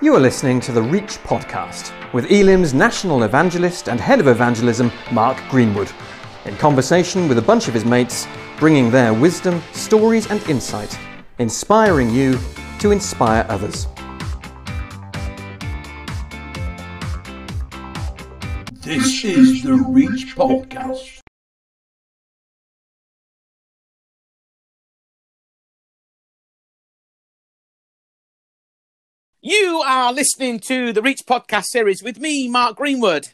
You are listening to the Reach podcast with Elim's national evangelist and head of evangelism, Mark Greenwood, in conversation with a bunch of his mates, bringing their wisdom, stories, and insight, inspiring you to inspire others. This is the Reach Podcast. You are listening to the Reach podcast series with me, Mark Greenwood.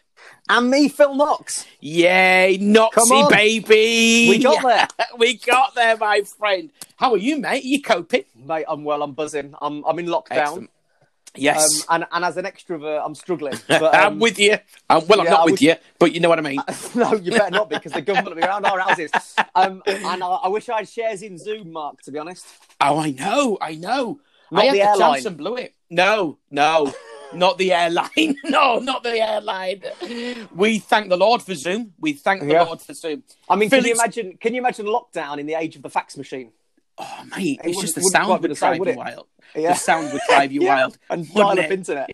And me, Phil Knox. Yay, Come Noxy baby. We got there. we got there, my friend. How are you, mate? Are you coping? Mate, I'm well, I'm buzzing. I'm I'm in lockdown. Excellent. Yes. Um, and, and as an extrovert, I'm struggling. But, I'm um, with you. Um, well, I'm yeah, not I with wish- you, but you know what I mean. no, you better not because the government will be around our houses. Um, and I, I wish I had shares in Zoom, Mark, to be honest. oh, I know, I know. Not I had the the airline. chance and blew it. No, no, not the airline. no, not the airline. We thank the Lord for Zoom. We thank the Yeah. Lord for Zoom. I mean, Phil, can you imagine? Can you imagine lockdown in the age of the fax machine? Oh, mate, It it's just the sound would drive you wild. Yeah. The sound would drive you wild. And wouldn't dial-up internet.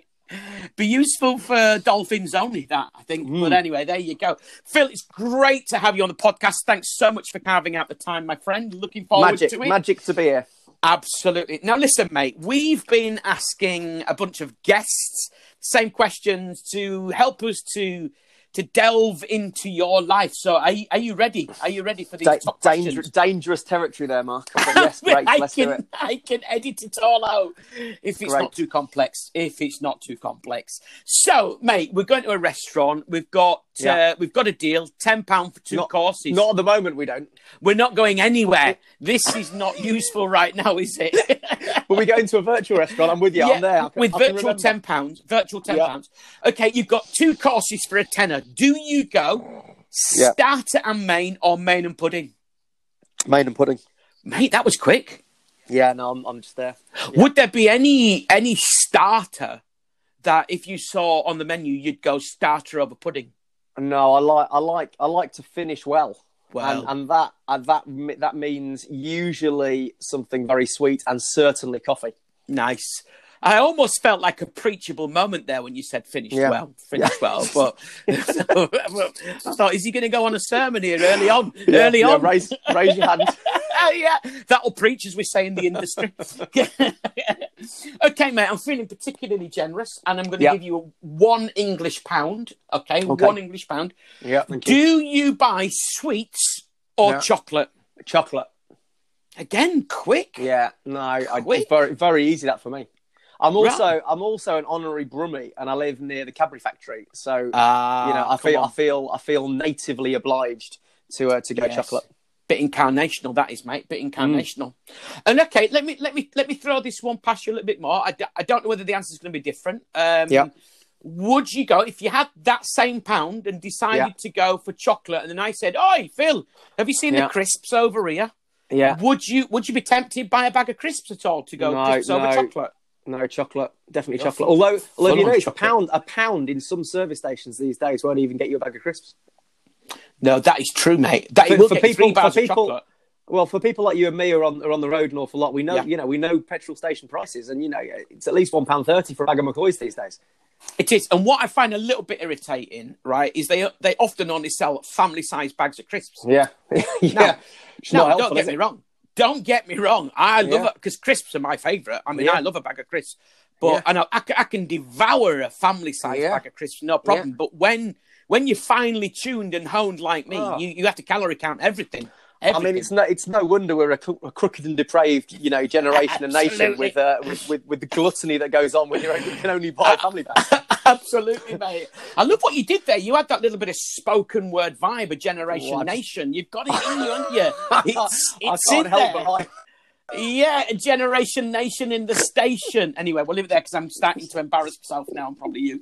Be useful for dolphins only, that I think. Hmm. But anyway, there you go. Phil, it's great to have you on the podcast. Thanks so much for carving out the time, my friend. Looking forward Magic, to it. magic to be here. Absolutely. Now, listen, mate, we've been asking a bunch of guests same questions to help us to to delve into your life. So, are you, are you ready? Are you ready for these Da- top dangerous, questions? dangerous territory there, Mark. Yes, great. I Let's can. I can edit it all out if it's Great. not too complex. If it's not too complex. So, mate, we're going to a restaurant. We've got Yeah. uh, we've got a deal. Ten pound for two Not- courses. Not at the moment, we don't. We're not going anywhere. This is not useful right now, is it? But we go into a virtual restaurant. I'm with you. I'm there. Can- with virtual ten pounds. Virtual ten Yeah. pounds. Okay, you've got two courses for a tenner. Do you go Yeah. starter and main or main and pudding? Main and pudding. Mate, that was quick. Yeah, no, I'm, I'm just there. Would there be any any starter that if you saw on the menu you'd go starter over pudding? No, I like, I like, I like to finish well. Well, and, and that and that that means usually something very sweet and certainly coffee. nice. I almost felt like a preachable moment there when you said finish Yeah. well, finish well. But I thought, is he going to go on a sermon here early on? early Yeah, on, raise raise your hand. Oh, yeah, that'll preach, as we say in the industry. okay, mate, I'm feeling particularly generous, and I'm going to Yeah. give you one English pound. Okay, Okay. one English pound. yeah, thank you. Do you buy sweets or Yeah. chocolate? chocolate. Again, quick. Yeah, no, Quick. it's very very easy that for me. I'm also I'm also an honorary Brummie, and I live near the Cadbury factory, so Ah, you know I feel I feel I feel natively obliged to uh, to go Yes. chocolate. bit incarnational that is mate bit Mm. incarnational and okay let me let me let me throw this one past you a little bit more i, d- I don't know whether the answer is going to be different um Yeah. would you go if you had that same pound and decided Yeah. to go for chocolate and then i said oh phil have you seen Yeah. the crisps over here Yeah, would you would you be tempted by a bag of crisps at all to go No, crisps over chocolate no chocolate, definitely You're chocolate. full- Although, although you know, a pound a pound in some service stations these days won't even get you a bag of crisps. no that is true mate that For- will for get people- three bars for of people- chocolate Well, for people like you and me who are on are on the road an awful lot, we know Yeah. you know we know petrol station prices, and you know it's at least one pound thirty for a bag of McCoys these days. It is, and what I find a little bit irritating, right, is they they often only sell family-sized bags of crisps. Yeah, yeah. Now- It's No, not helpful, don't get me wrong. Don't get me wrong. I love Yeah. it because crisps are my favourite. I mean, Yeah. I love a bag of crisps, but Yeah. and I, I, I can devour a family size bag of crisps, no problem. But when when you're finely tuned and honed like me, Oh. you, you have to calorie count everything. I mean, it's no it's no wonder we're a, a crooked and depraved you know generation and nation with, uh, with with with the gluttony that goes on when you can only buy a family bag. Absolutely, mate. I love what you did there. You had that little bit of spoken word vibe, a generation just- nation. You've got it in you, haven't you? It's, I it's in help there. Yeah, a generation nation in the station. Anyway, we'll leave it there because I'm starting to embarrass myself now, and probably you,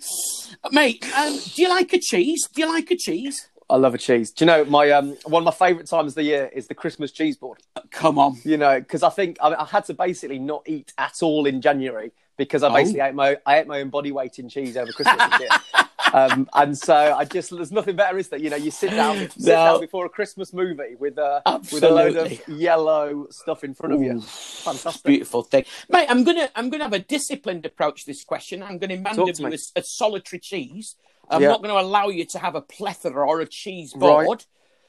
mate. Um, do you like a cheese? Do you like a cheese? I love a cheese. Do you know my um one of my favourite times of the year is the Christmas cheese board. Come on. You know, because I think I, I had to basically not eat at all in January because I Oh. basically ate my I ate my own body weight in cheese over Christmas um, and so I just there's nothing better, is that You know, you sit down, sit No. down before a Christmas movie with uh, with a load of yellow stuff in front of you. Fantastic. Beautiful thing, mate. I'm gonna I'm gonna have a disciplined approach to this question. I'm gonna demand Talk of to you a, a solitary cheese. I'm Yeah. not going to allow you to have a plethora or a cheese Right. board.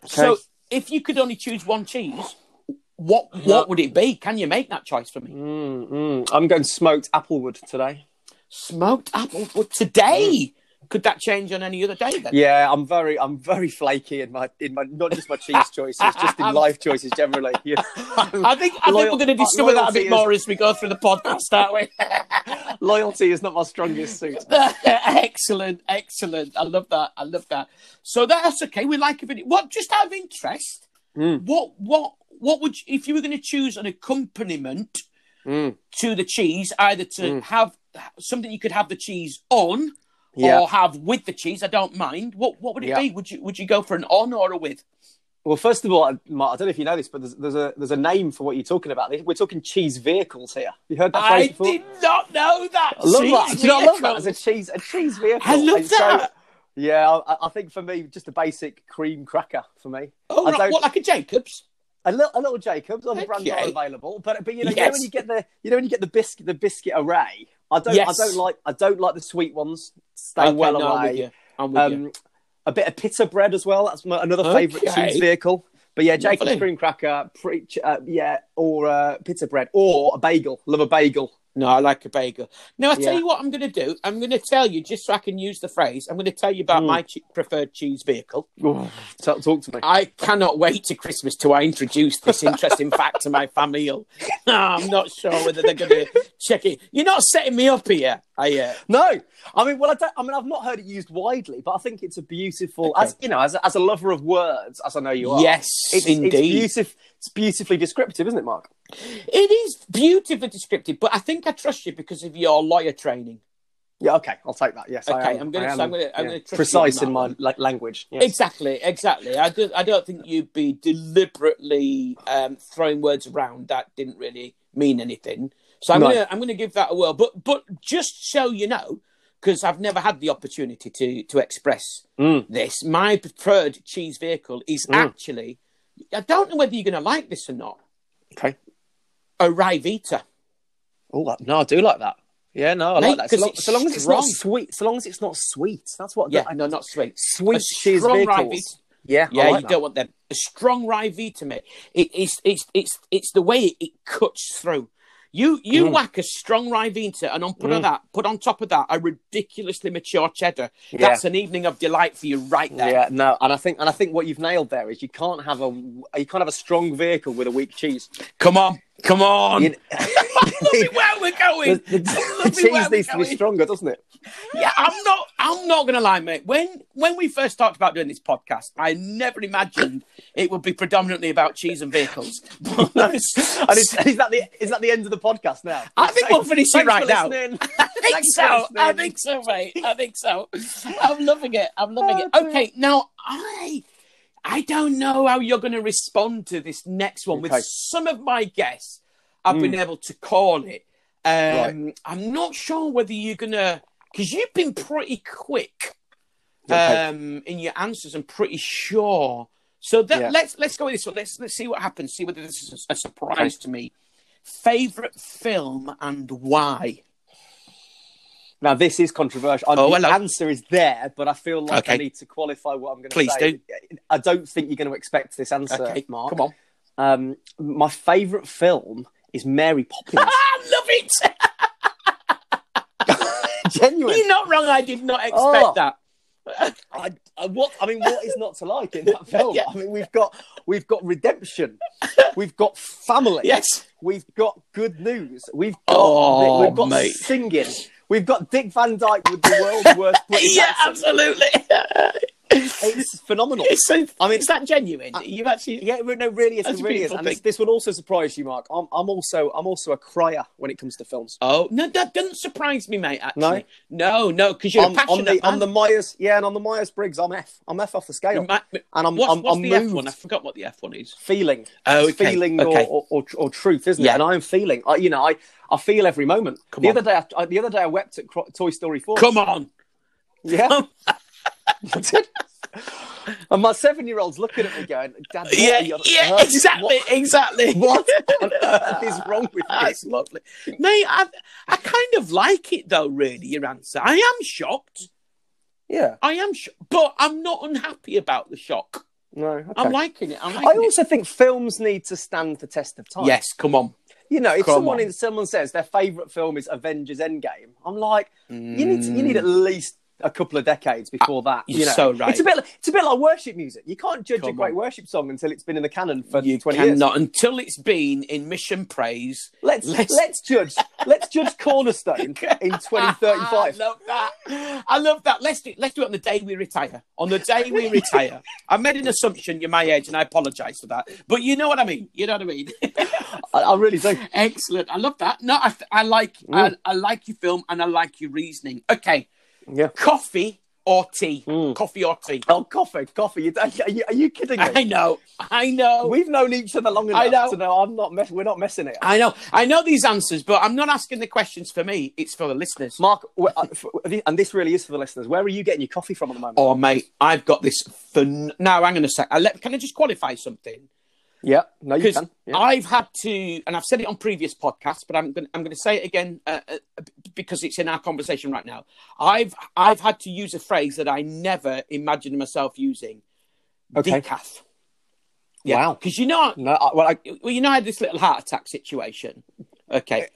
So, if you could only choose one cheese, what what would it be? Can you make that choice for me? Mm, mm. I'm going smoked applewood today. Smoked apple wood today. Could that change on any other day then? Yeah, I'm very, I'm very flaky in my, in my, not just my cheese choices, just in life choices generally. Know. I think I Loyal- think we're going to discover that a bit is- more as we go through the podcast, aren't we? Loyalty is not my strongest suit. excellent, excellent. I love that. I love that. So that's okay. We like a bit. What? Just out of interest, Mm. what what what would you, if you were going to choose an accompaniment Mm. to the cheese, either to have something you could have the cheese on Yeah. or have with the cheese? I don't mind. What what would it Yeah. be? Would you would you go for an on or a with? Well, first of all, I, Mark, I don't know if you know this, but there's, there's a there's a name for what you're talking about. We're talking cheese vehicles here. You heard that I phrase before? did not know that. I love that. Cheese Do you not love that as a cheese a cheese vehicle? I love And so, that. yeah, I, I think for me, just a basic cream cracker for me. Oh, I right. don't- what like a Jacobs? A little, a little Jacobs. Other brands are available, but but you know, you know when you get the you know when you get the biscuit the biscuit array. I don't Yes. I don't like I don't like the sweet ones. Stay Okay, well no, I'm with away. you. I'm with you. Um, a bit of pita bread as well. That's my, another favourite Okay. cheese vehicle. But yeah, Jacob's cream cracker, pre- uh, yeah, or uh, pita bread, or a bagel. Love a bagel. No, I like a bagel. Now, I tell Yeah. you what I'm going to do. I'm going to tell you, just so I can use the phrase, I'm going to tell you about my mm. che- preferred cheese vehicle. Talk, talk to me. I cannot wait to Christmas till I introduce this interesting fact to my family. I'm not sure whether they're going to check it. You're not setting me up here, are you? No, I mean, well, I don't. I mean, I've not heard it used widely, but I think it's a beautiful, Okay. as you know, as a, as a lover of words, as I know you are. Yes, it's, indeed. It's, beautif- it's beautifully descriptive, isn't it, Mark? It is beautifully descriptive, but I think I trust you because of your lawyer training. Yeah, okay, I'll take that. Yes, I Okay, am. I'm gonna- I so I'm I'm yeah, precise in my like, language. Yes. Exactly, exactly. I, do, I don't think you'd be deliberately um, throwing words around that didn't really mean anything. So I'm No. gonna I'm gonna give that a whirl. But but just so you know, because I've never had the opportunity to to express Mm. this, my preferred cheese vehicle is actually I don't know whether you're gonna like this or not. Okay. A Ryvita. Oh no, I do like that. Yeah, no, I Mate, like that. So long, so long as it's not sweet, so long as it's not sweet, that's what. Yeah, I, no, not sweet. sweet cheese strong vehicles. Yeah, Yeah, like you that. don't want them. A strong Ryvita, mate. It, it's it's it's it's the way it, it cuts through. You you Mm. whack a strong Ryvita and on put on that put on top of that a ridiculously mature cheddar. Yeah. That's an evening of delight for you right there. Yeah, no, and I think and I think what you've nailed there is you can't have a you can't have a strong vehicle with a weak cheese. Come on, come on. You- Where we're going. the, the- cheese needs to be stronger, doesn't it? Yeah, I'm not. I'm not gonna lie, mate. When when we first talked about doing this podcast, I never imagined it would be predominantly about cheese and vehicles. And is, is that the is that the end of the podcast now? I think we'll finish it right now. listening. I think Thanks so. I think so, mate. I think so. I'm loving it. I'm loving it. Oh. Okay, now I I don't know how you're going to respond to this next one. Okay. With some of my guests, I've been able to call it. Um, I'm not sure whether you're gonna because you've been pretty quick Okay. um, in your answers. I'm pretty sure. So that, Yeah. let's let's go with this one. Let's let's see what happens. See whether this is a, surprise to me. Favorite film and why? Now this is controversial. Oh, the answer is there, but I feel like I need to qualify what I'm going to say. Please say. do. I don't think you're going to expect this answer, Okay, Mark. come on. Um, my favourite film is Mary Poppins. I love it. Genuine. You're not wrong. I did not expect Oh. that. I, I, what I mean, what is not to like in that film? Yeah. I mean, we've got we've got redemption, we've got family, Yes. we've got good news, we've got Oh, we've got mate. singing, we've got Dick Van Dyke with the world's worst British Yeah, accent. absolutely. It's phenomenal. It's so, I mean- is that genuine? Uh, You've actually. Yeah, no, really, it's, That's it a really is. And this, this would also surprise you, Mark. I'm, I'm also I'm also a crier when it comes to films. Oh no, that doesn't surprise me, mate. Actually, no, no, because you're on passionate the on the man. Myers, yeah, and on the Myers Briggs, I'm F. I'm F off the scale, and I'm what's, I'm, what's I'm the moved. F one? I forgot what the F one is. feeling. Oh, okay, feeling okay. Or, or, or, truth, isn't Yeah. it? And I'm feeling. I, you know, I, I feel every moment. Come the on. other day, I, the other day, I wept at Cro- Toy Story Four. Come on, Yeah. And my seven-year-old's looking at me going, "Dad, what yeah, yeah, earth? exactly, What, exactly. what on earth is wrong with you?" That's lovely, mate. I, I kind of like it though. Really, your answer. I am shocked. Yeah. I am, sh- but I'm not unhappy about the shock. No. Okay. I'm liking it. I'm liking I also think films need to stand the test of time. Yes, come on. You know, if Come someone on. someone says their favourite film is Avengers Endgame, I'm like, you need to, you Mm. need at least a couple of decades before that. you're you know? so right. It's a bit like, it's a bit like worship music. You can't judge a great on. worship song until it's been in the canon for You 20 years. cannot until it's been in mission praise. Let's, Let's- let's judge let's judge Cornerstone in 2035. I love that. I love that. Let's do let's do it on the day we retire. On the day we retire. I made an assumption you're my age, and I apologise for that. But you know what I mean. You know what I mean. I, I really do. Excellent. I love that. No, I, I like I, mm. I like your film and I like your reasoning. Okay, Yeah. coffee or tea? Coffee or tea? Oh, coffee, coffee. Are, you, are you kidding me? I know. I know. We've known each other long enough I know. to know I'm not mess- we're not messing it. I know. I know these answers, but I'm not asking the questions for me. It's for the listeners. Mark, uh, and this really is for the listeners. Where are you getting your coffee from at the moment? Oh, mate, I've got this. Fun- now, hang on a sec. I let, can I just qualify something? Yeah, no, you Because can. Yeah. I've had to, and I've said it on previous podcasts, but I'm going I'm going to say it again uh, uh, because it's in our conversation right now. I've I've had to use a phrase that I never imagined myself using. Okay. Decaf. Wow. Because you know, No, I, well, I, well, you know, I had this little heart attack situation. Okay.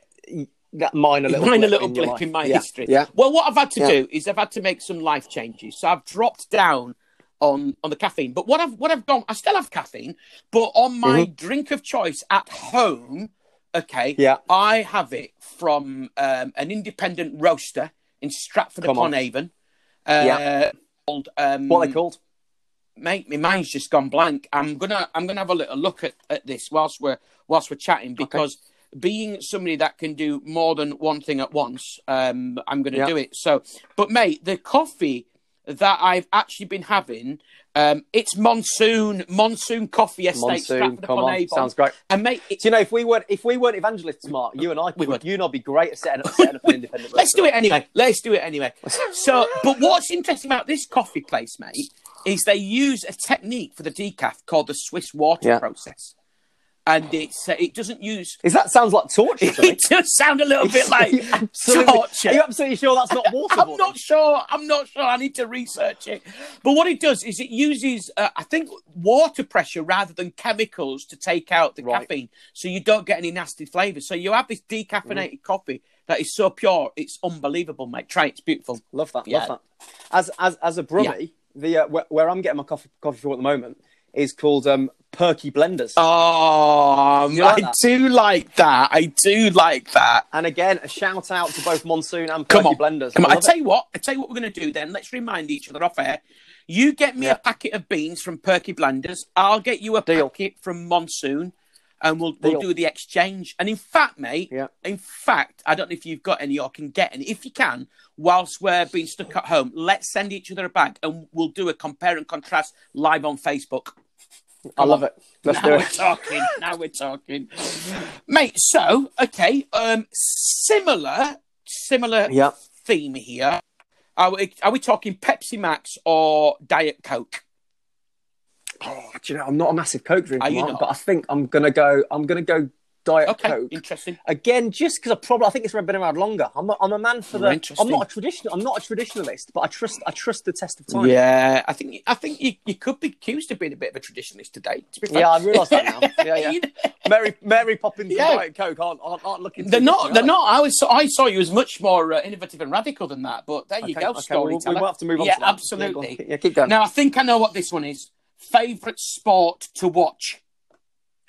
that minor little Mine a blip little in blip in my Yeah, history. Yeah. Well, what I've had to Yeah. do is I've had to make some life changes. So I've dropped down on on the caffeine. But what I've what I've done, I still have caffeine, but on my drink of choice at home, okay, Mm-hmm. Yeah. I have it from um, an independent roaster in Stratford Come upon on. Avon. Uh, Yeah. Called, um, What are they called? mate, my mind's just gone blank. I'm gonna I'm gonna have a little look at, at this whilst we're whilst we're chatting because being somebody that can do more than one thing at once, um, I'm gonna Yeah. do it. So, but mate, the coffee that I've actually been having, um, it's monsoon monsoon coffee estate Monsoon. Come on. Avon. Sounds great. And mate, Do you know if we weren't if we weren't evangelists, Mark, you and I, We would. you and I'd be great at setting up, setting up an independent. Let's do it anyway. Let's do it anyway. So, but what's interesting about this coffee place, mate, is they use a technique for the decaf called the Swiss water Yeah. process, and it's uh, it doesn't use. Is that sounds like torture? to. It does sound a little bit like torture. Are you absolutely sure that's not water? I'm not sure. I'm not sure. I need to research it. But what it does is it uses, uh, I think, water pressure rather than chemicals to take out the Right. caffeine, so you don't get any nasty flavors. So you have this decaffeinated Mm. coffee that is so pure, it's unbelievable, mate. Try it. It's beautiful. Love that. Yeah. Love that. As as as a brummie, the uh, where, where I'm getting my coffee coffee from at the moment is called um, Perky Blenders. Oh, like I do like that. I do like that. And again, a shout out to both Monsoon and Come Perky on, Blenders. Come on. I I tell it. you what. I tell you what we're going to do then. Let's remind each other off air. You get me Yeah. a packet of beans from Perky Blenders. I'll get you a Deal. packet from Monsoon, and we'll we'll Deal. do the exchange. And in fact, mate, Yeah. in fact, I don't know if you've got any or can get any. If you can, whilst we're being stuck at home, let's send each other a bag, and we'll do a compare and contrast live on Facebook. I love it. Let's now do we're it. talking. Now we're talking, mate. So, okay, um, similar, similar Yeah. theme here. Are we, are we talking Pepsi Max or Diet Coke? Oh, do you know, I'm not a massive Coke drinker, Are you Mark, not? but I think I'm gonna go. I'm gonna go Diet Okay, Coke interesting. again, just because I probably I think it's been around longer. I'm a, I'm a man for the. interesting. I'm not a traditional. I'm not a traditionalist, but I trust. I trust the test of time. Yeah, I think I think you, you could be accused of being a bit of a traditionalist today. To be fair. Yeah, I realise that now. Yeah, yeah. You know, Mary Mary Poppins Yeah. and Diet Coke aren't, aren't, aren't looking. they're too not. They're are not. I was. I saw you as much more uh, innovative and radical than that. But there you Okay, go, okay, well, we- storyteller. might have to move on Yeah, to that. Yeah, go absolutely. on. Yeah, keep going. Now I think I know what this one is. Favorite sport to watch.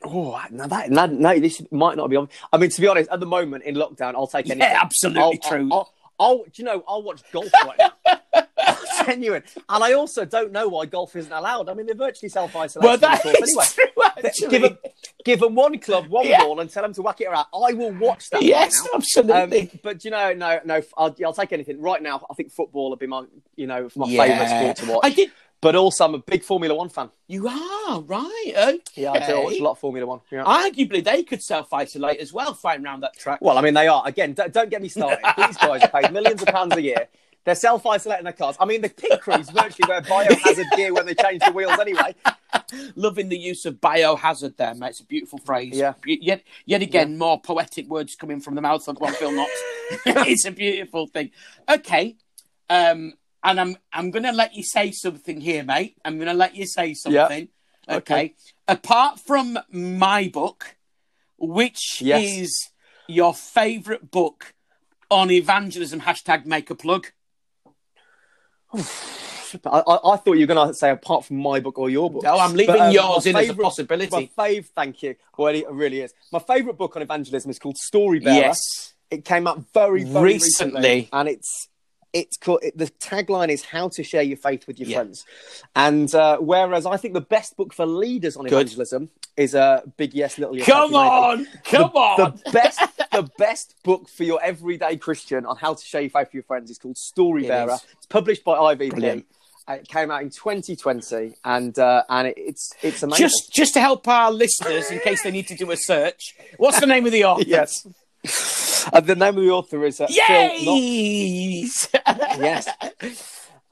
Oh, no, that, no, no, this might not be on. I mean, to be honest, at the moment in lockdown, I'll take anything. Yeah, absolutely I'll, true. I'll, I'll, do you know, I'll watch golf right now. Genuine. And I also don't know why golf isn't allowed. I mean, they're virtually self isolated. well, that is anyway. true. Give them, give them one club, one Yeah. ball, and tell them to whack it around. I will watch that. yes, right absolutely. Um, but you know, no, no, I'll, I'll take anything. Right now, I think football would be my, you know, my Yeah. favourite sport to watch. I did. But also, I'm a big Formula One fan. You are right. Okay. Yeah, I do. I watch a lot of Formula One. Yeah. Arguably, they could self isolate as well, flying around that track. Well, I mean, they are. Again, don't, don't get me started. These guys are paid millions of pounds a year. They're self-isolating their cars. I mean, the pit crews virtually wear biohazard gear when they change the wheels anyway. Loving the use of biohazard there, mate. It's a beautiful phrase. Yeah. Yet, yet again, more poetic words coming from the mouth of one Phil Knox. it's a beautiful thing. Okay. Um, and I'm I'm going to let you say something here, mate. I'm going to let you say something. Okay. Okay. Apart from my book, which Yes. is your favourite book on evangelism, hashtag make a plug. I, I, I thought you were going to say apart from my book or your book. No, I'm leaving But, um, yours in as a possibility. My fave, thank you. Well, it really is. My favourite book on evangelism is called Story Bearer. Yes. It came out very, very Recently. recently, and it's it's called it, the tagline is how to share your faith with your Yeah. friends. And uh, whereas I think the best book for leaders on Good. evangelism is uh, Big Yes, Little Yes. Come on, come on. The best, the best book for your everyday Christian on how to share your faith with your friends is called Story Bearer. is. It's published by IVP. Brilliant. Uh, It came out in 2020, and uh, and it, it's it's amazing. just just to help our listeners in case they need to do a search. What's the name of the author? yes. Uh, the name of the author is uh, Yes. Yes.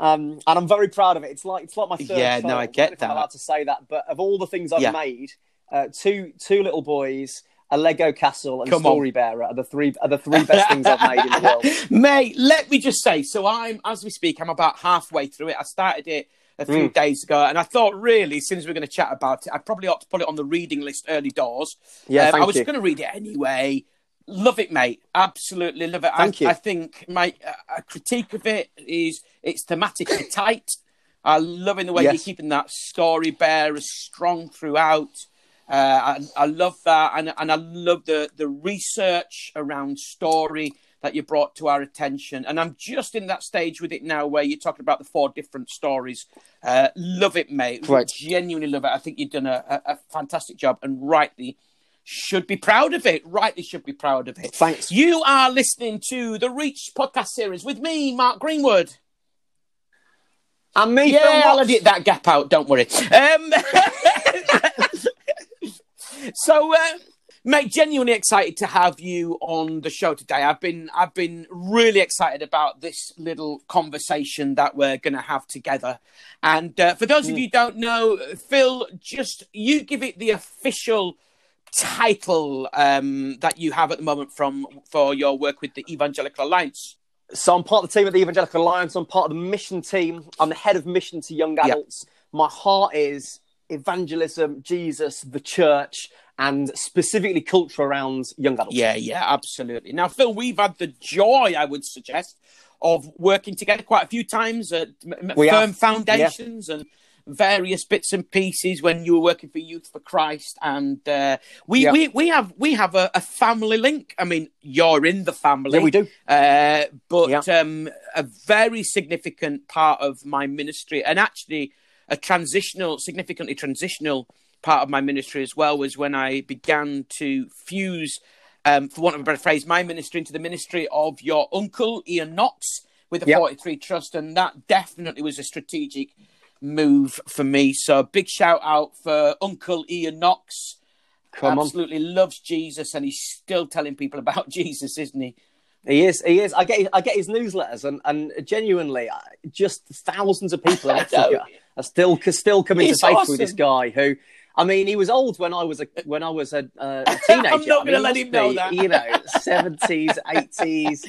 Um, and I'm very proud of it. It's like it's like my third Yeah, no. I get know if I'm that. allowed to say that, but of all the things I've Yeah. made, uh, two two little boys, a Lego castle, and Come on. Story Bearer are the three are the three best things I've made in the world. Mate, let me just say, so I'm as we speak, I'm about halfway through it. I started it a few Mm. days ago, and I thought really, since we're going to chat about it, I probably ought to put it on the reading list early doors. Yeah, Um, I was going to read it anyway. Love it, mate. Absolutely love it. Thank I, you. I think my uh, a critique of it is it's thematically tight. I love in the way Yes. you're keeping that story bearer strong throughout. Uh, I, I love that, and and I love the the research around story that you brought to our attention. And I'm just in that stage with it now, where you're talking about the four different stories. Uh, love it, mate. Right. Genuinely love it. I think you've done a, a, a fantastic job, and rightly should be proud of it. Rightly should be proud of it. Thanks. You are listening to the Reach podcast series with me, Mark Greenwood. And me, Yeah, Phil I'll edit that gap out. Don't worry. Um, so, uh, mate, genuinely excited to have you on the show today. I've been, I've been really excited about this little conversation that we're going to have together. And uh, for those of you who don't know, Phil, just you give it the official title um, that you have at the moment from for your work with the Evangelical Alliance. So I'm part of the team at the Evangelical Alliance. I'm part of the mission team. I'm the head of mission to young adults. My heart is evangelism, Jesus, the church, and specifically culture around young adults. Yeah, yeah, absolutely. Now, Phil, we've had the joy, I would suggest, of working together quite a few times at We firm have. foundations and various bits and pieces when you were working for Youth for Christ, and uh, we, Yeah. we we have we have a, a family link. I mean, you're in the family, Yeah, we do. uh, but Yeah. um, a very significant part of my ministry, and actually a transitional, significantly transitional part of my ministry as well, was when I began to fuse, um, for want of a better phrase, my ministry into the ministry of your uncle Ian Knox with the Yeah. 43 Trust, and that definitely was a strategic move for me. So big shout out for Uncle Ian Knox. Come on. Absolutely loves Jesus, and he's still telling people about Jesus, isn't he? He is. He is. I get. I get his newsletters, and and genuinely, just thousands of people in Africa are still still coming It's to faith awesome. with this guy. Who, I mean, he was old when I was a when I was a, uh, a teenager. I'm not I mean, gonna let him know be, that. You know, seventies, eighties.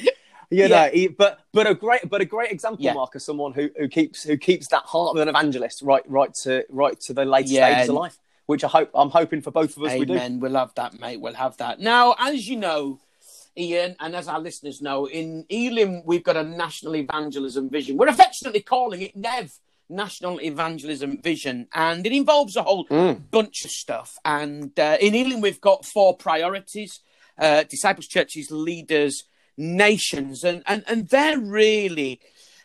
You Yeah. he, but but a great but a great example, Yeah. Mark, of someone who, who keeps who keeps that heart of an evangelist right right to right to the later Yeah, stages of life. Which I hope I'm hoping for both of us we do. Amen. We'll have that, mate. We'll have that. Now, as you know, Ian, and as our listeners know, in Elim, we've got a national evangelism vision. We're affectionately calling it NEV, National Evangelism Vision, and it involves a whole bunch of stuff. And uh, in Elim, we've got four priorities uh, disciples, churches, leaders, nations, and, and, and they're really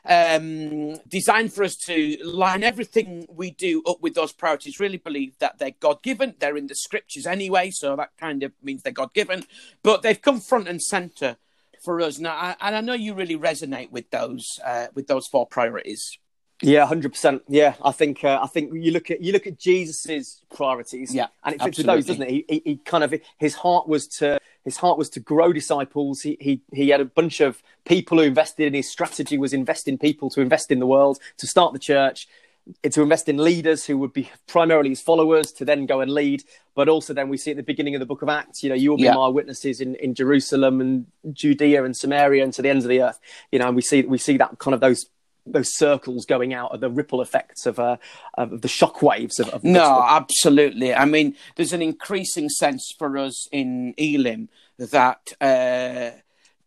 um, designed for us to line everything we do up with those priorities. Really believe that they're God given. They're in the scriptures anyway, so that kind of means they're God given. But they've come front and center for us now, I, and I know you really resonate with those uh, with those four priorities. Yeah, hundred percent. Yeah, I think uh, I think you look at you look at Jesus's priorities. Yeah, and it fits with those, doesn't it? He, he, he kind of his heart was to His heart was to grow disciples. He, he, he had a bunch of people who invested in his strategy was invest in people to invest in the world, to start the church, to invest in leaders who would be primarily his followers to then go and lead. But also then we see at the beginning of the book of Acts, you know, you will be Yeah. my witnesses in, in Jerusalem and Judea and Samaria and to the ends of the earth. You know, and we see we see that kind of those those circles going out of the ripple effects of uh, of the shockwaves of, of No, gospel. absolutely. I mean, there's an increasing sense for us in Elim that uh,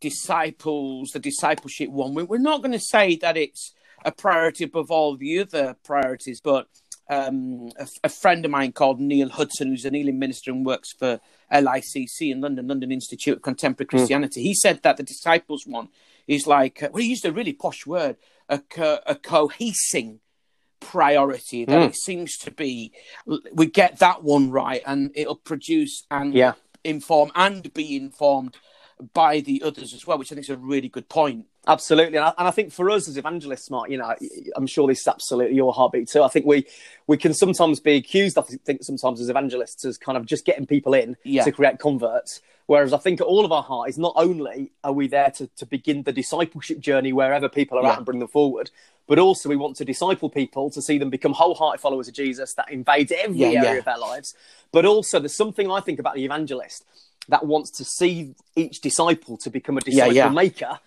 disciples, the discipleship one, we- we're not going to say that it's a priority above all the other priorities, but um, a, a friend of mine called Neil Hudson, who's an Elim minister and works for LICC in London, London Institute of Contemporary Christianity, he said that the disciples one is like, uh, well, he used a really posh word, a, co- a cohesing priority that it seems to be we get that one right and it'll produce and Yeah. inform and be informed by the others as well which i think is a really good point Absolutely, and I, and I think for us as evangelists, Mark, you know, I'm sure this is absolutely your heartbeat too. I think we we can sometimes be accused. I think sometimes as evangelists as kind of just getting people in Yeah. to create converts. Whereas I think at all of our heart is not only are we there to, to begin the discipleship journey wherever people are Yeah. at and bring them forward, but also we want to disciple people to see them become wholehearted followers of Jesus that invades every Yeah, area of their lives. But also there's something I think about the evangelist that wants to see each disciple to become a disciple maker.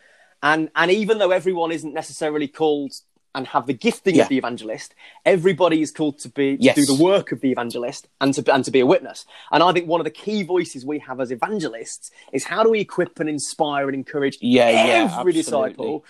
And and even though everyone isn't necessarily called and have the gifting Yeah. of the evangelist, everybody is called to be to Yes. do the work of the evangelist and to and to be a witness. And I think one of the key voices we have as evangelists is how do we equip and inspire and encourage Yeah, yeah, every absolutely. disciple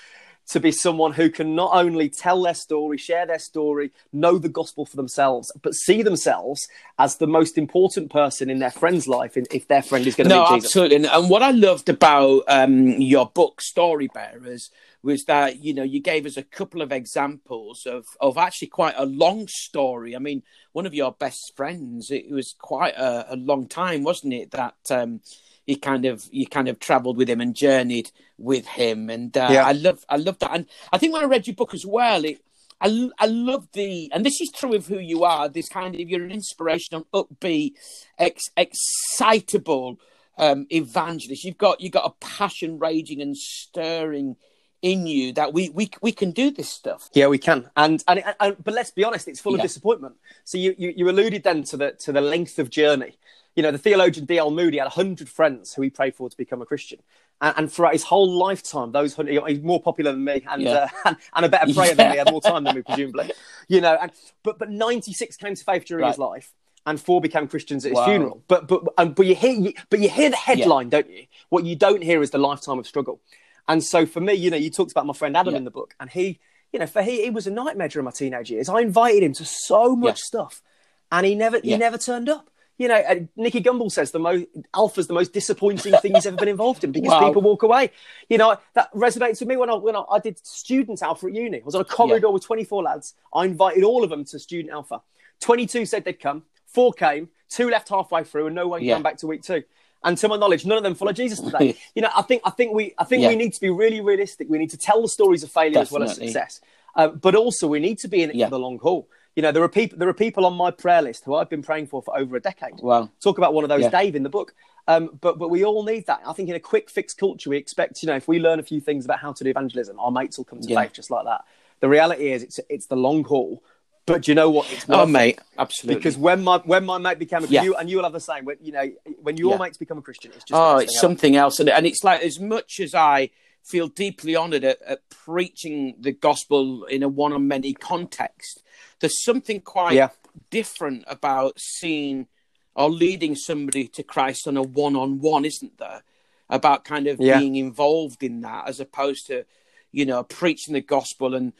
to be someone who can not only tell their story, share their story, know the gospel for themselves, but see themselves as the most important person in their friend's life if their friend is going to no meet Jesus. absolutely and, and what i loved about um, your book story bearers was that you know you gave us a couple of examples of of actually quite a long story i mean one of your best friends it was quite a, a long time wasn't it that um he kind of you kind of traveled with him and journeyed with him and uh, Yeah. i love i love that and i think when i read your book as well it I, I love the, and this is true of who you are. This kind of you're an inspirational, upbeat, ex, excitable um, evangelist. You've got you've got a passion raging and stirring in you that we we we can do this stuff. Yeah, we can, and and, and but let's be honest, it's full of disappointment. So you, you you alluded then to the to the length of journey. You know, the theologian D.L. Moody had hundred friends who he prayed for to become a Christian, and, and throughout his whole lifetime, those hundred he's more popular than me, and Yeah. uh, and, and a better prayer than me, had more time than me, presumably. You know, and but but ninety six came to faith during his life. And four became Christians at his Wow. funeral. But but and, but you hear you, but you hear the headline, don't you? What you don't hear is the lifetime of struggle. And so for me, you know, you talked about my friend Adam Yeah. in the book, and he, you know, for he, he was a nightmare during my teenage years. I invited him to so much Yeah. stuff, and he never, Yeah. he never turned up. You know, and Nicky Gumbel says the most Alpha's the most disappointing thing he's ever been involved in because Wow. people walk away. You know, that resonates with me when I when I, I did student Alpha at uni. I was on a corridor with twenty four lads. I invited all of them to student Alpha. Twenty two said they'd come. Four came. Two left halfway through, and no one Yeah. came back to week two. And to my knowledge, none of them follow Jesus today. you know, I think I think we I think Yeah. we need to be really realistic. We need to tell the stories of failure as well as success. Uh, but also, we need to be in it Yeah. for the long haul. You know, there are people there are people on my prayer list who I've been praying for for over a decade. Wow. Talk about one of those, Yeah. Dave, in the book. Um, but but we all need that. I think in a quick fix culture, we expect you know if we learn a few things about how to do evangelism, our mates will come to Yeah. faith just like that. The reality is, it's it's the long haul. But do you know what? It's Oh, mate, absolutely. Because when my when my mate became a Yeah. you and you will have the same. When you know when your Yeah. mates become a Christian, it's just oh, it's something else, and and it's like as much as I feel deeply honoured at, at preaching the gospel in a one on many context, there's something quite Yeah. different about seeing or leading somebody to Christ on a one on one, isn't there? About kind of Yeah. being involved in that as opposed to, you know, preaching the gospel and,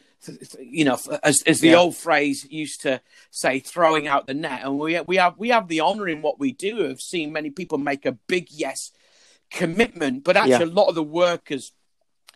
you know, as, as the Yeah. old phrase used to say, throwing out the net. And we, we have we have the honour in what we do of seeing many people make a big yes commitment, but actually Yeah. a lot of the work has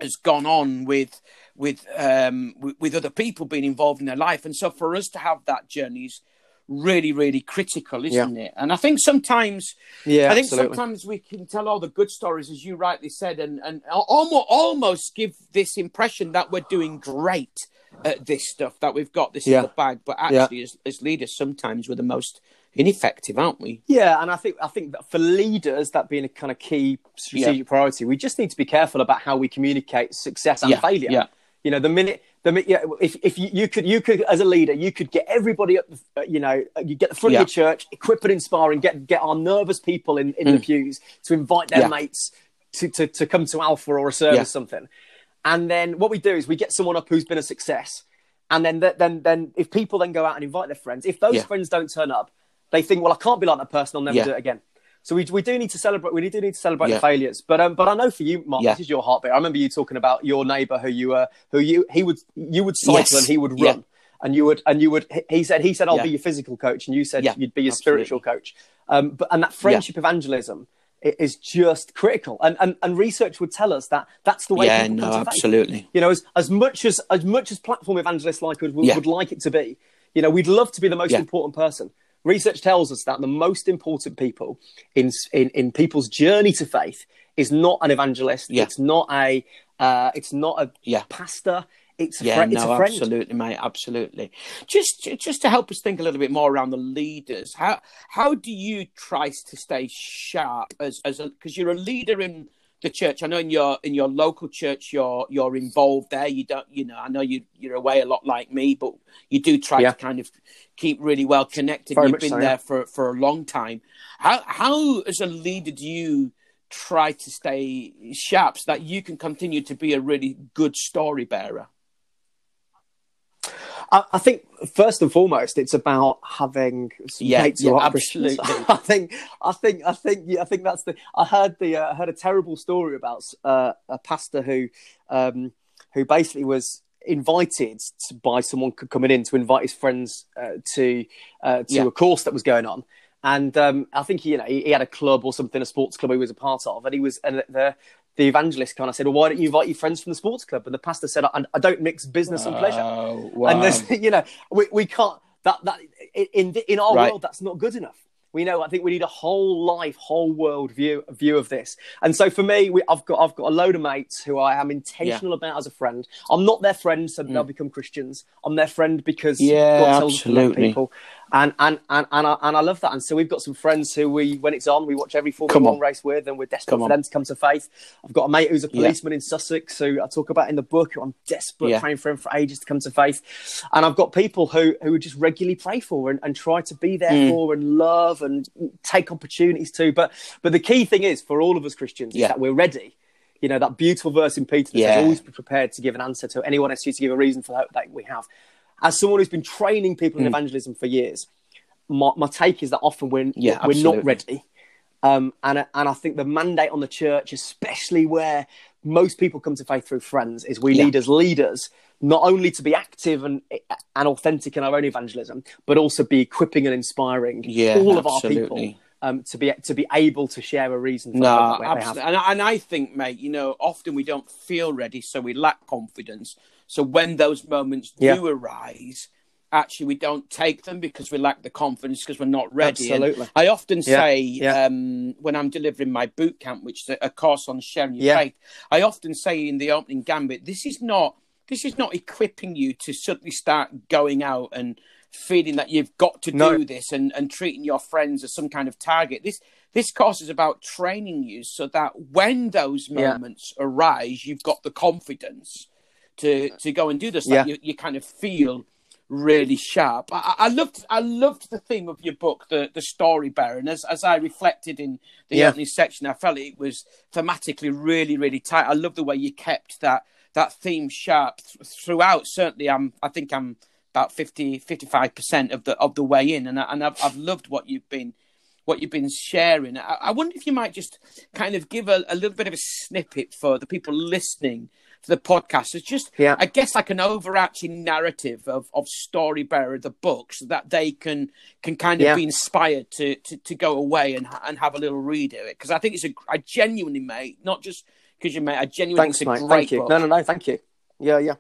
has gone on with with um with, with other people being involved in their life, and so for us to have that journey is really really critical, isn't it? And I think sometimes Yeah, I think absolutely. sometimes we can tell all the good stories, as you rightly said, and and almost almost give this impression that we're doing great at this stuff, that we've got this Yeah. in the bag, but Yeah. actually, as, as leaders, sometimes we're the most ineffective, aren't we? Yeah, and I think I think that for leaders, that being a kind of key strategic Yeah. priority, we just need to be careful about how we communicate success and Yeah, failure. yeah. You know, the minute the yeah, if if you, you could you could as a leader, you could get everybody up, the, uh, you know, you get the front Yeah. of your church, equip and inspire, and get get our nervous people in, in the pews to invite their Mm. Yeah. mates to, to to come to Alpha or a service Yeah. something. And then what we do is we get someone up who's been a success. And then, th- then, then, if people then go out and invite their friends, if those friends don't turn up, they think, well, I can't be like that person. I'll never do it again. So we, we do need to celebrate. We do need to celebrate Yeah. the failures. But um, but I know for you, Mark, Yeah. this is your heartbeat. I remember you talking about your neighbour who you were who you he would you would cycle Yes. and he would Yeah. run. And you would, and you would. he- said, he said, "I'll Yeah. be your physical coach," and you said Yeah, you'd be your absolutely. spiritual coach. Um, but and that friendship evangelism is just critical. And, and and research would tell us that that's the way. yeah, no, to faith absolutely. you know, as, as much as as much as platform evangelists like would, Yeah. would like it to be, you know, we'd love to be the most Yeah. important person. Research tells us that the most important people in in, in people's journey to faith is not an evangelist. Yeah. It's not a uh, it's not a Yeah. pastor. It's a Yeah, friend. It's no, a friend. absolutely, mate, absolutely. Just, just to help us think a little bit more around the leaders, how how do you try to stay sharp as as a because you're a leader in the church? I know in your in your local church, you're you're involved there. You don't, you know, I know you you're away a lot like me, but you do try Yeah. to kind of keep really well connected. Very You've been so, there yeah. for for a long time. How how as a leader do you try to stay sharp so that you can continue to be a really good story bearer? I, I think first and foremost, it's about having some Yeah, yeah, absolutely. I think, I think, I think, yeah, I think that's the. I heard the, uh, I heard a terrible story about uh, a pastor who, um, who basically was invited to, by someone coming in to invite his friends uh, to uh, to Yeah. a course that was going on. And um, I think you know he, he had a club or something, a sports club he was a part of, and he was and the the evangelist kind of said, "Well, why don't you invite your friends from the sports club?" And the pastor said, "I, I don't mix business and pleasure." Oh, and there's you know we, we can't that that in in our Right. world that's not good enough we know i think we need a whole life whole world view view of this and so for me we, i've got i've got a load of mates who i am intentional about as a friend i'm not their friend so they'll become christians i'm their friend because Mm. Yeah, God tells us to love absolutely. people and and and and I, and I love that and so we've got some friends who we when it's on we watch every formula one on. race with and we're desperate Come for on. them to come to faith i've got a mate who's a Yeah. policeman in sussex who i talk about in the book who i'm desperate Yeah. praying for him for ages to come to faith and i've got people who who just regularly pray for and, and try to be there Mm. for and love and take opportunities to but but the key thing is for all of us christians Yeah. is that we're ready you know that beautiful verse in peter that Yeah. says always be prepared to give an answer to anyone asks you to give a reason for the hope that we have as someone who's been training people in Mm. evangelism for years my, my take is that often we're, Yeah, we're absolutely. not ready um, and and I think the mandate on the church, especially where most people come to faith through friends, is we Yeah. need as leaders not only to be active and and authentic in our own evangelism, but also be equipping and inspiring Yeah, all of our people um, to be to be able to share a reason. For No, that absolutely. And, I- and I think, mate, you know, often we don't feel ready, so we lack confidence. So when those moments Yeah. do arise, actually we don't take them because we lack the confidence because we're not ready. And Absolutely. I often Yeah, say yeah. um, when I'm delivering my boot camp, which is a, course on sharing your Yeah. faith, I often say in the opening gambit, this is not this is not equipping you to suddenly start going out and feeling that you've got to No. do this and, and treating your friends as some kind of target. This this course is about training you so that when those moments arise, you've got the confidence to to go and do this. Yeah. That you, you kind of feel really sharp. I, I loved I loved the theme of your book, the the story and as as I reflected in the Yeah. opening section, I felt it was thematically really really tight. I love the way you kept that that theme sharp th- throughout. Certainly, I'm I think I'm about 50 55 percent of the of the way in, and I, and I've, I've loved what you've been what you've been sharing. I, I wonder if you might just kind of give a, a little bit of a snippet for the people listening the podcast. It's just, Yeah. I guess, like an overarching narrative of, of Story Bearer, the book, so that they can can kind of Yeah. be inspired to, to, to go away and and have a little read of it. Because I think it's a, I genuinely, mate, not just because you mate, I genuinely Thanks, think it's a mate. great Thank you. book. No, no, no. Thank you. Yeah, yeah.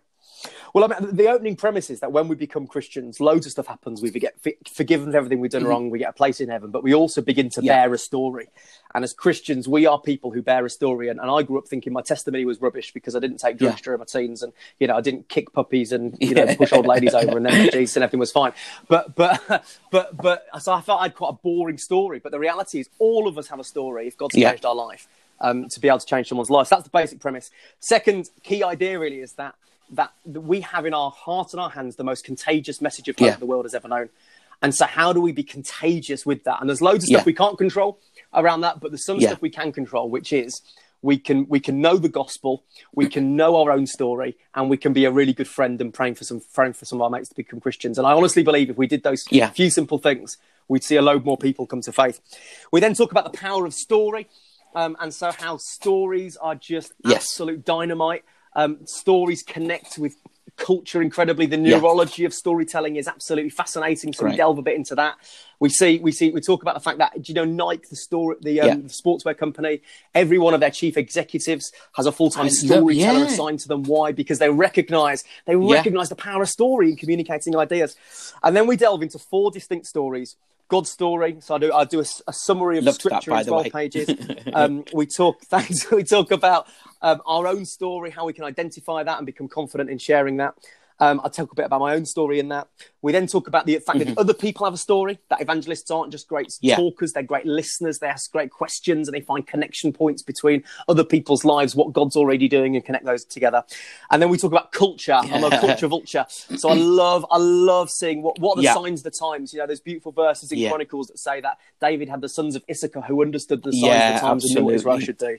Well, I mean, the opening premise is that when we become Christians, loads of stuff happens. We get forgiven for everything we've done mm-hmm. wrong. We get a place in heaven, but we also begin to yeah. bear a story. And as Christians, we are people who bear a story. And, and I grew up thinking my testimony was rubbish because I didn't take drugs yeah. during my teens, and you know, I didn't kick puppies and you know push old ladies over and then Jesus and everything was fine. But but but but so I felt I had quite a boring story. But the reality is, all of us have a story if God's yeah. changed our life. Um, to be able to change someone's life. So that's the basic premise. Second key idea really is that that we have in our heart and our hands the most contagious message of hope yeah. the world has ever known. And so, how do we be contagious with that? And there's loads of stuff yeah. we can't control around that, but there's some yeah. stuff we can control, which is we can we can know the gospel, we can know our own story, and we can be a really good friend and praying for some praying for some of our mates to become Christians. And I honestly believe if we did those yeah. few simple things, we'd see a load more people come to faith. We then talk about the power of story, um, and so how stories are just yes. absolute dynamite. Um, stories connect with culture incredibly. The neurology yeah. of storytelling is absolutely fascinating. So Great. we delve a bit into that. We see, we see, we talk about the fact that do you know Nike, the store, the, um, yeah. the sportswear company, every one of their chief executives has a full time storyteller yeah. assigned to them. Why? Because they recognise they recognise the power of story in communicating ideas. And then we delve into four distinct stories. God's story. So I do I do a, a summary of Loved scripture that, in twelve pages. um, we talk thanks. We talk about um, our own story, how we can identify that and become confident in sharing that. Um, I'll talk a bit about my own story in that. We then talk about the fact mm-hmm. that other people have a story, that evangelists aren't just great yeah. talkers, they're great listeners, they ask great questions, and they find connection points between other people's lives, what God's already doing, and connect those together. And then we talk about culture. Yeah. I'm a culture vulture. So I love, I love seeing what, what are the yeah. signs of the times. You know, there's beautiful verses in Chronicles that say that David had the sons of Issachar who understood the signs of the times absolutely. and knew what Israel should do.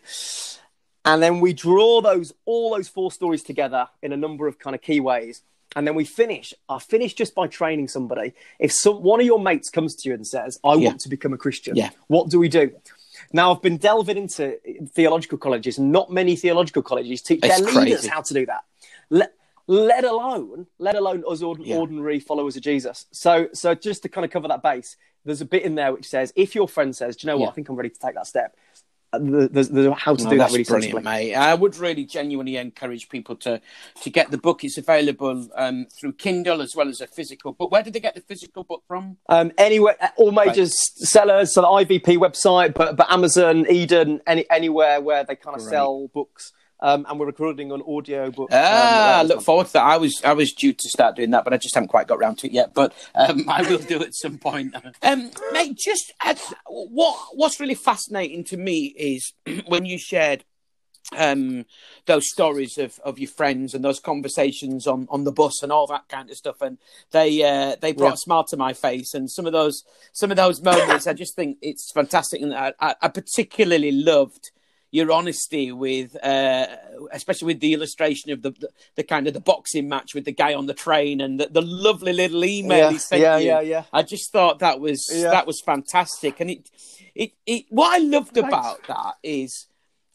And then we draw those all those four stories together in a number of kind of key ways. And then we finish. I finish just by training somebody. If some one of your mates comes to you and says, "I yeah. want to become a Christian," yeah. what do we do? Now I've been delving into theological colleges, and not many theological colleges teach it's their crazy. leaders how to do that. Let, let alone let alone us ordinary yeah. followers of Jesus. So so just to kind of cover that base, there's a bit in there which says if your friend says, "Do you know what? I think I'm ready to take that step." The, the, the, how to no, do that really brilliant, sensibly. mate. I would really genuinely encourage people to to get the book. It's available um, through Kindle as well as a physical book. Where did they get the physical book from? Um, anywhere, all major right. sellers, so the IVP website, but but Amazon, Eden, any anywhere where they kind of Great. sell books. Um, and we're recording on audio book. Ah, um, look forward to that. I was I was due to start doing that, but I just haven't quite got around to it yet. But um, I will do at some point. Um, mate, just what what's really fascinating to me is when you shared um, those stories of, of your friends and those conversations on, on the bus and all that kind of stuff, and they uh, they brought yeah. a smile to my face. And some of those some of those moments, I just think it's fantastic, and I, I particularly loved your honesty with, uh, especially with the illustration of the, the, the kind of the boxing match with the guy on the train and the, the lovely little email yeah, he sent yeah, you. Yeah, yeah, I just thought that was yeah. that was fantastic, and it it it what I loved Thanks. about that is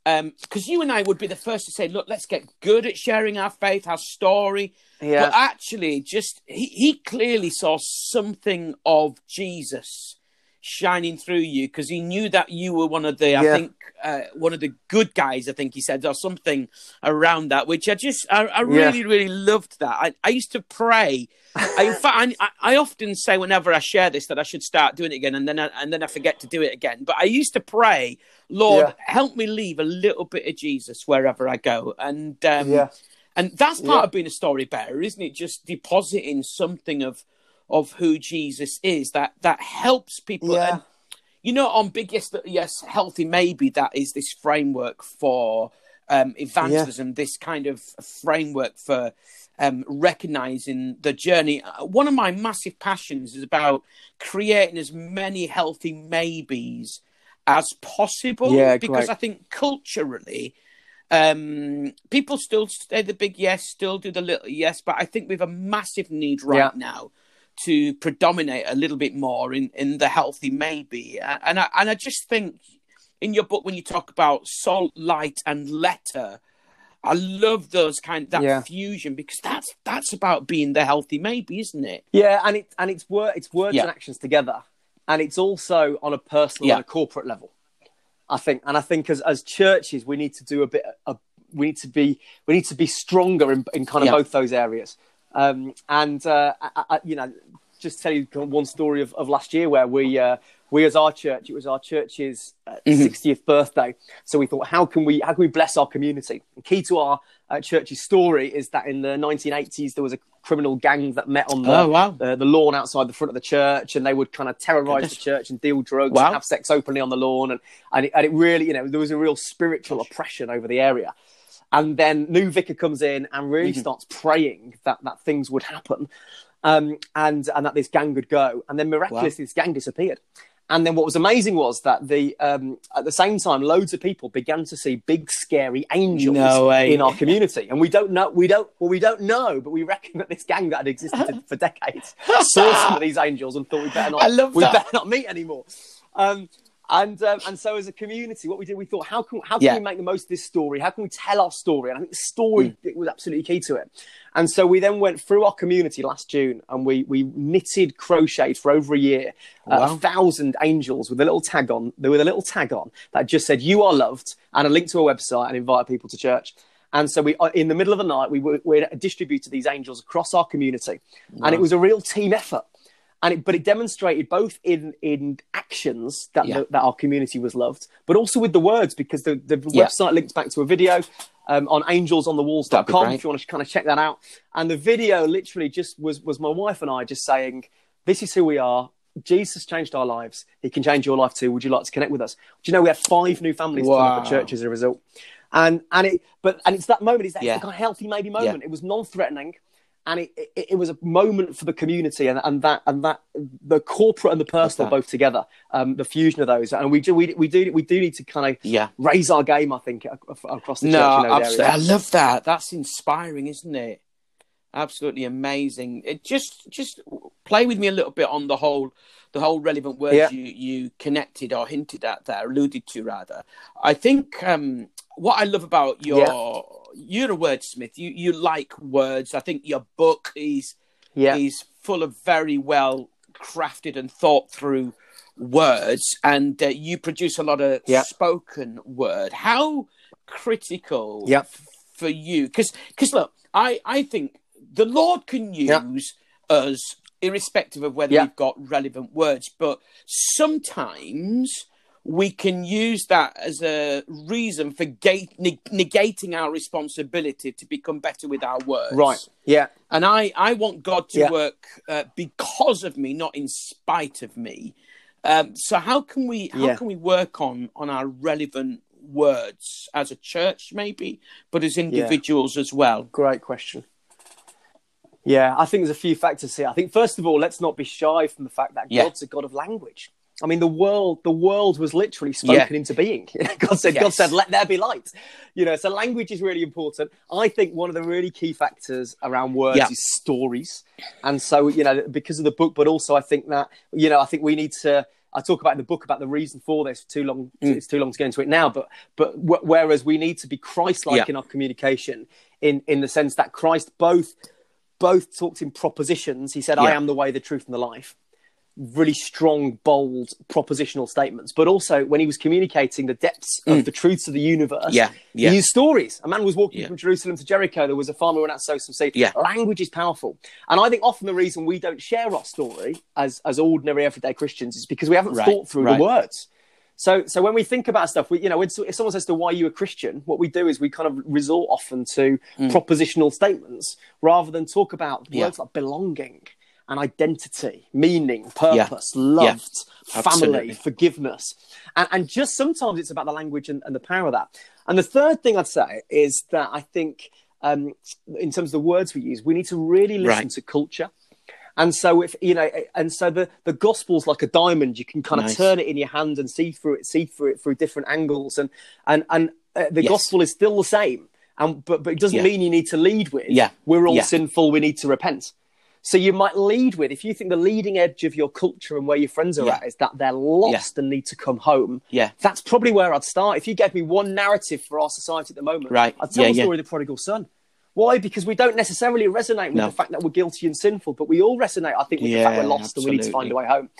because um, you and I would be the first to say, look, let's get good at sharing our faith, our story. Yeah. But actually, just he, he clearly saw something of Jesus shining through you because he knew that you were one of the, yeah. I think, uh, one of the good guys. I think he said or something around that, which I just, I, I really, yeah. really loved that. I, I used to pray. I, in fact, I, I, often say whenever I share this that I should start doing it again, and then I, and then I forget to do it again. But I used to pray, Lord, yeah. help me leave a little bit of Jesus wherever I go, and um, and that's part of being a story bearer, isn't it? Just depositing something of of who Jesus is that that helps people. Yeah. And, you know, on Big Yes, Yes, Healthy Maybe, that is this framework for um, evangelism, yeah. this kind of framework for um, recognizing the journey. Uh, one of my massive passions is about creating as many healthy maybes as possible. Yeah, because I think culturally, um, people still say the big yes, still do the little yes, but I think we have a massive need right yeah. now to predominate a little bit more in, in the healthy maybe. And I, and I just think in your book when you talk about salt, light, and letter, I love those kind that yeah. fusion because that's that's about being the healthy maybe, isn't it? Yeah, and it and it's word it's words yeah. and actions together, and it's also on a personal yeah. and a corporate level. I think, and I think as as churches, we need to do a bit. A, we need to be we need to be stronger in, in kind of both those areas Um, and uh, I, I, you know, just tell you one story of, of last year where we uh, we as our church, it was our church's uh, 60th birthday. So we thought, how can we how can we bless our community? And key to our uh, church's story is that in the 1980s there was a criminal gang that met on the, Oh, wow. the, the lawn outside the front of the church, and they would kind of terrorise the church and deal drugs Wow. and have sex openly on the lawn, and and it, and it really, you know, there was a real spiritual oppression over the area. And then new vicar comes in and really Mm-hmm. starts praying that that things would happen, um, and and that this gang would go. And then miraculously, this gang disappeared. And then what was amazing was that the um, at the same time, loads of people began to see big, scary angels No in our community. And we don't know, we don't, well, we don't know, but we reckon that this gang that had existed for decades saw some of these angels and thought we better not, I love we that. better not meet anymore. Um, and um, and so as a community, what we did, we thought, how can how can Yeah. we make the most of this story? How can we tell our story? And I think the story Mm. was absolutely key to it. And so we then went through our community last June, and we we knitted, crocheted for over a year, uh, Wow. a thousand angels with a little tag on, there with a little tag on that just said "You are loved" and a link to a website and invited people to church. And so we, uh, in the middle of the night, we we distributed these angels across our community, and it was a real team effort. And it, but it demonstrated both in in actions that Yeah. the, that our community was loved, but also with the words because the, the Yeah. website links back to a video um, on angelsonthewalls.com if you want to kind of check that out. And the video literally just was was my wife and I just saying, "This is who we are. Jesus changed our lives. He can change your life too. Would you like to connect with us?" Do you know we have five new families turn up at Wow. church as a result? And and it but and it's that moment. It's that Yeah. kind of healthy maybe moment. It was non-threatening and it, it, it was a moment for the community and, and that and that the corporate and the personal both together um, the fusion of those and we do we, we do we do need to kind of Yeah. raise our game I think across the No, church absolutely. I love that. That's inspiring, isn't it? Absolutely amazing. It just just play with me a little bit on the whole the whole relevant words Yeah. you you connected or hinted at there, alluded to rather. I think um, what I love about your you're a wordsmith. You you like words. I think your book is yeah is full of very well crafted and thought through words, and uh, you produce a lot of Yeah. spoken word. How critical Yep. f- for you? Because Because look, I I think the Lord can Yeah. use us irrespective of whether Yeah. we've got relevant words, but sometimes. We can use that as a reason for gate, neg- negating our responsibility to become better with our words. right yeah And I, I want God to Yeah. work uh, because of me, not in spite of me. Um, so how can we how Yeah. can we work on on our relevant words as a church, maybe, but as individuals as well? great question yeah I think there's a few factors here I think first of all let's not be shy from the fact that Yeah. God's a God of language I mean, the world, the world was literally spoken Yeah. into being. God said, God said, let there be light. You know, so language is really important. I think one of the really key factors around words Yeah. is stories. And so, you know, because of the book, but also I think that, you know, I think we need to, I talk about in the book about the reason for this. Too long, Mm. it's too long to get into it now. But but wh- whereas we need to be Christ-like Yeah. in our communication, in in the sense that Christ both both talked in propositions. He said, "I am the way, the truth, and the life." Really strong, bold propositional statements. But also when he was communicating the depths of the truths of the universe, Mm. Yeah, yeah. he used stories. A man was walking Yeah. from Jerusalem to Jericho. There was a farmer who went out to sow some seed. Yeah. Language is powerful. And I think often the reason we don't share our story as, as ordinary everyday Christians is because we haven't Right, thought through right. the words. So, so when we think about stuff, we, you know, when, if someone says to why are you a Christian, what we do is we kind of resort often to propositional statements rather than talk about Mm. Yeah. words like belonging and identity, meaning, purpose, Yeah. loved, Absolutely. family, forgiveness. And, and just sometimes it's about the language and, and the power of that. And the third thing I'd say is that I think, um, in terms of the words we use, we need to really listen Right. to culture. And so, if you know, and so the the gospel's like a diamond. You can kind of turn it in your hand and see through it, see through it through different angles, and and and uh, the Yes. gospel is still the same. And but but it doesn't Yeah. mean you need to lead with. Yeah. we're all Yeah. sinful. We need to repent. So you might lead with if you think the leading edge of your culture and where your friends are Yeah. at is that they're lost and need to come home. Yeah. that's probably where I'd start. If you gave me one narrative for our society at the moment, Right. I'd tell the story of the prodigal son. Why? Because we don't necessarily resonate with No. the fact that we're guilty and sinful, but we all resonate, I think, with the fact we're lost and we need to find a way home.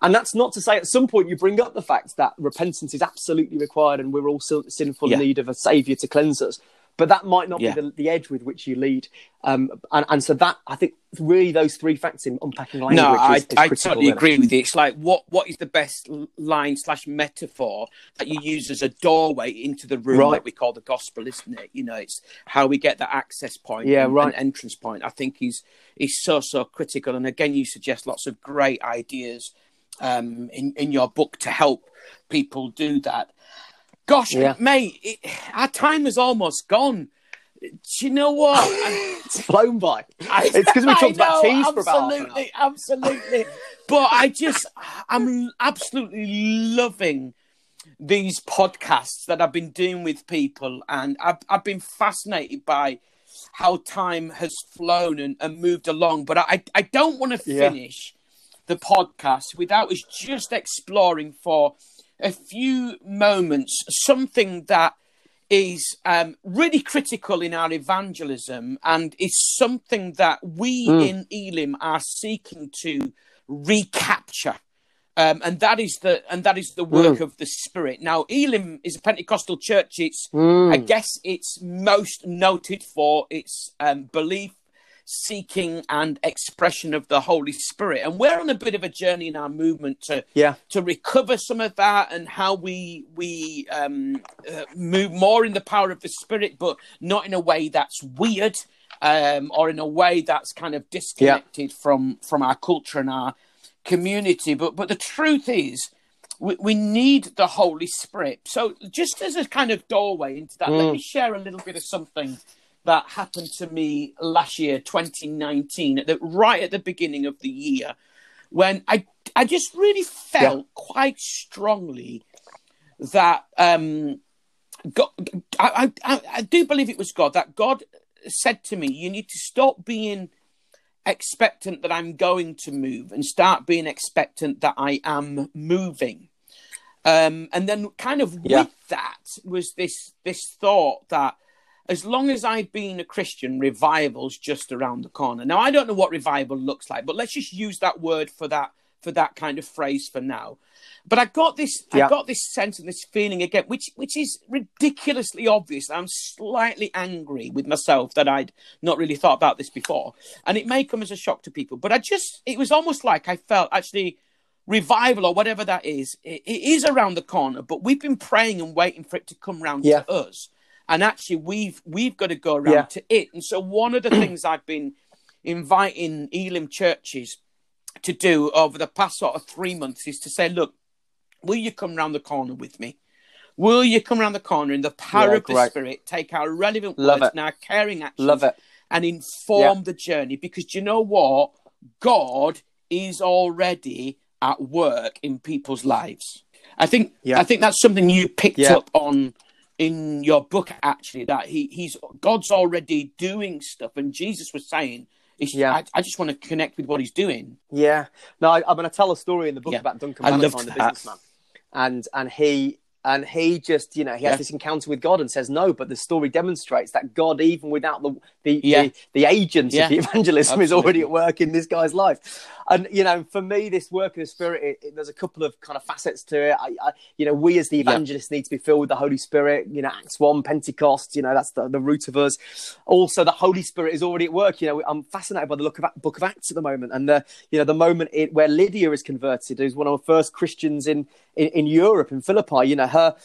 And that's not to say at some point you bring up the fact that repentance is absolutely required and we're all sin- sinful in need of a saviour to cleanse us. But that might not Yeah. be the, the edge with which you lead. Um, and, and so that I think really those three facts in unpacking language. No, is, I, is I totally agree with you. It's like what what is the best line slash metaphor that you use as a doorway into the room Right. that we call the gospel, isn't it? You know, it's how we get that access point, Yeah, and, right. and entrance point. I think is is so so critical. And again, you suggest lots of great ideas um, in in your book to help people do that. Gosh, Yeah. mate, it, our time is almost gone. Do you know what? It's flown by. I- It's because we talked about cheese for about absolutely, absolutely. but I just, I'm absolutely loving these podcasts that I've been doing with people, and I've, I've been fascinated by how time has flown and, and moved along. But I, I don't want to Yeah. finish the podcast without us just exploring for a few moments something that is um, really critical in our evangelism and is something that we in Elim are seeking to recapture. Um, and that is the and that is the work of the Spirit. Now, Elim is a Pentecostal church. It's I guess it's most noted for its um, belief, seeking, and expression of the Holy Spirit. And we're on a bit of a journey in our movement to Yeah. to recover some of that and how we we um, uh, move more in the power of the Spirit, but not in a way that's weird um, or in a way that's kind of disconnected from from our culture and our community. But but the truth is, we, we need the Holy Spirit. So just as a kind of doorway into that, let me share a little bit of something that happened to me last year, 2019, at the, right at the beginning of the year, when I I just really felt quite strongly that um, God, I, I I do believe it was God that God said to me, you need to stop being expectant that I'm going to move and start being expectant that I am moving. Um, and then kind of Yeah. with that was this this thought that as long as I've been a Christian, revival's just around the corner. Now I don't know what revival looks like, but let's just use that word for that for that kind of phrase for now. But I got this I got this sense and this feeling again, which which is ridiculously obvious. I'm slightly angry with myself that I'd not really thought about this before. And it may come as a shock to people, but I just it was almost like I felt actually revival or whatever that is, it, it is around the corner, but we've been praying and waiting for it to come round Yeah. to us. And actually we've we've got to go around Yeah. to it. And so one of the things I've been inviting Elim churches to do over the past sort of three months is to say, look, will you come round the corner with me? Will you come round the corner in the power Yeah, of the great. Spirit, take our relevant Love words it. and our caring actions Love it. and inform the journey? Because do you know what? God is already at work in people's lives. I think Yeah. I think that's something you picked Yeah. up on in your book actually that he, he's God's already doing stuff and Jesus was saying Yeah. I, I just want to connect with what he's doing. Yeah. No, I, I'm going to tell a story in the book Yeah. about Duncan I Valentine, the businessman, and and he and he just you know he has Yeah. this encounter with God and says no, but the story demonstrates that God, even without the the Yeah. the, the agents Yeah. of the evangelism, is already at work in this guy's life. And you know, for me, this work of the Spirit, it, it- there's a couple of kind of facets to it. I, I, you know, we as the evangelists need to be filled with the Holy Spirit. You know, Acts one, Pentecost. You know, that's the, the root of us. Also, the Holy Spirit is already at work. You know, I'm fascinated by the look of Book of Acts at the moment, and the you know the moment it, where Lydia is converted, who's one of the first Christians in in, in Europe in Philippi. You know, her.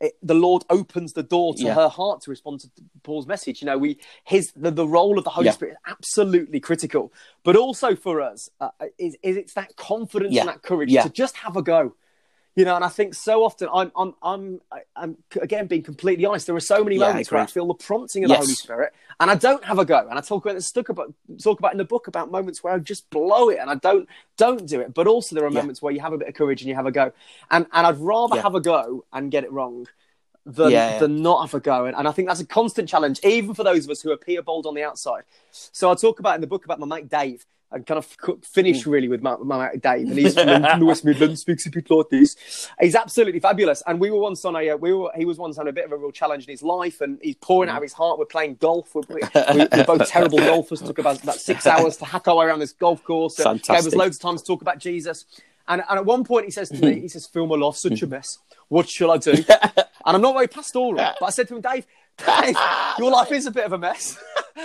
It, the Lord opens the door to Yeah. her heart to respond to Paul's message. You know, we his the, the role of the Holy Yeah. Spirit is absolutely critical, but also for us uh, is, is it's that confidence Yeah. and that courage to just have a go. You know, and I think so often I'm I'm I'm I'm again being completely honest. There are so many Yeah, moments where I feel the prompting of Yes. the Holy Spirit, and I don't have a go. And I talk about talk about talk about in the book about moments where I just blow it and I don't don't do it. But also there are Yeah. moments where you have a bit of courage and you have a go. And and I'd rather Yeah. have a go and get it wrong than Yeah, yeah. than not have a go. And, and I think that's a constant challenge, even for those of us who appear bold on the outside. So I talk about in the book about my mate Dave. And kind of finish Mm. really with my, my mate Dave, and he's from the West Midlands, speaks a bit like this. He's absolutely fabulous, and we were once on a uh, we were he was once on a bit of a real challenge in his life, and he's pouring out of his heart. We're playing golf. We're, we, we're both terrible golfers. Took about about six hours to hack our way around this golf course. Uh, Gave us loads of time to talk about Jesus. And, and at one point he says to me, he says, Phil, my life's such a mess. What shall I do? and I'm not very pastoral, but I said to him, Dave, Dave, your life is a bit of a mess.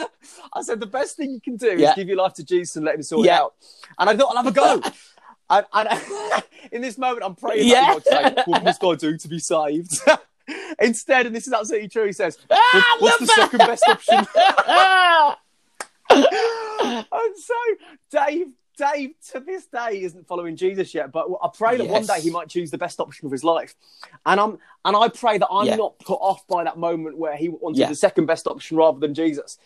I said the best thing you can do Yeah. is give your life to Jesus and let him sort it out. And I thought I'll have a go. and, and in this moment, I'm praying Yeah. God "What must I do to be saved?" Instead, and this is absolutely true, he says, Ah, "What- "What's the second best option?" And so Dave, Dave, to this day isn't following Jesus yet, but I pray that one day he might choose the best option of his life. And I'm and I pray that I'm Yeah. not put off by that moment where he wanted Yeah. the second best option rather than Jesus.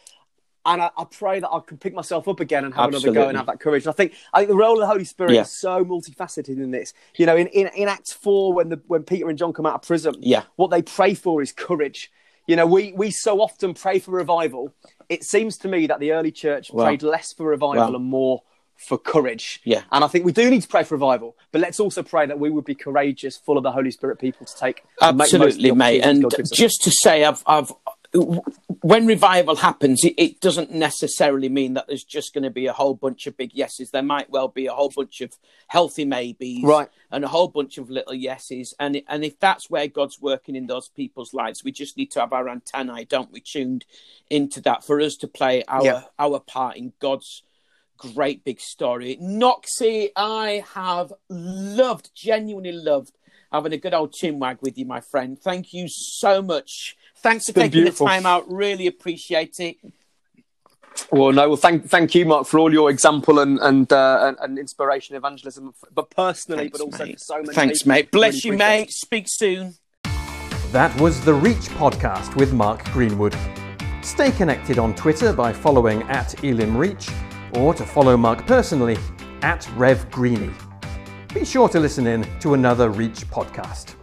And I, I pray that I can pick myself up again and have another go and have that courage. And I think I think the role of the Holy Spirit Yeah. is so multifaceted in this. You know, in, in, in Acts four, when the when Peter and John come out of prison, Yeah. what they pray for is courage. You know, we we so often pray for revival. It seems to me that the early church Well, prayed less for revival well. and more for courage. Yeah. And I think we do need to pray for revival, but let's also pray that we would be courageous, full of the Holy Spirit people to take and make the most of the Absolutely, mate. And God gives us. just to say, I've, I've, when revival happens, it, it doesn't necessarily mean that there's just going to be a whole bunch of big yeses. There might well be a whole bunch of healthy maybes, Right. and a whole bunch of little yeses. And and if that's where God's working in those people's lives, we just need to have our antennae, don't we, tuned into that for us to play our Yeah. our part in God's great big story. Noxie, I have loved, genuinely loved having a good old chinwag with you, my friend. Thank you so much. Thanks for taking beautiful. the time out. Really appreciate it. Well, no, well, thank thank you, Mark, for all your example and and uh, and, and inspiration, evangelism, but personally, Thanks, but also mate. for so many. Thanks, people. mate. Bless Really you, appreciate mate. Speak soon. That was the Reach podcast with Mark Greenwood. Stay connected on Twitter by following at Elim Reach or to follow Mark personally at Rev Greeny. Be sure to listen in to another Reach podcast.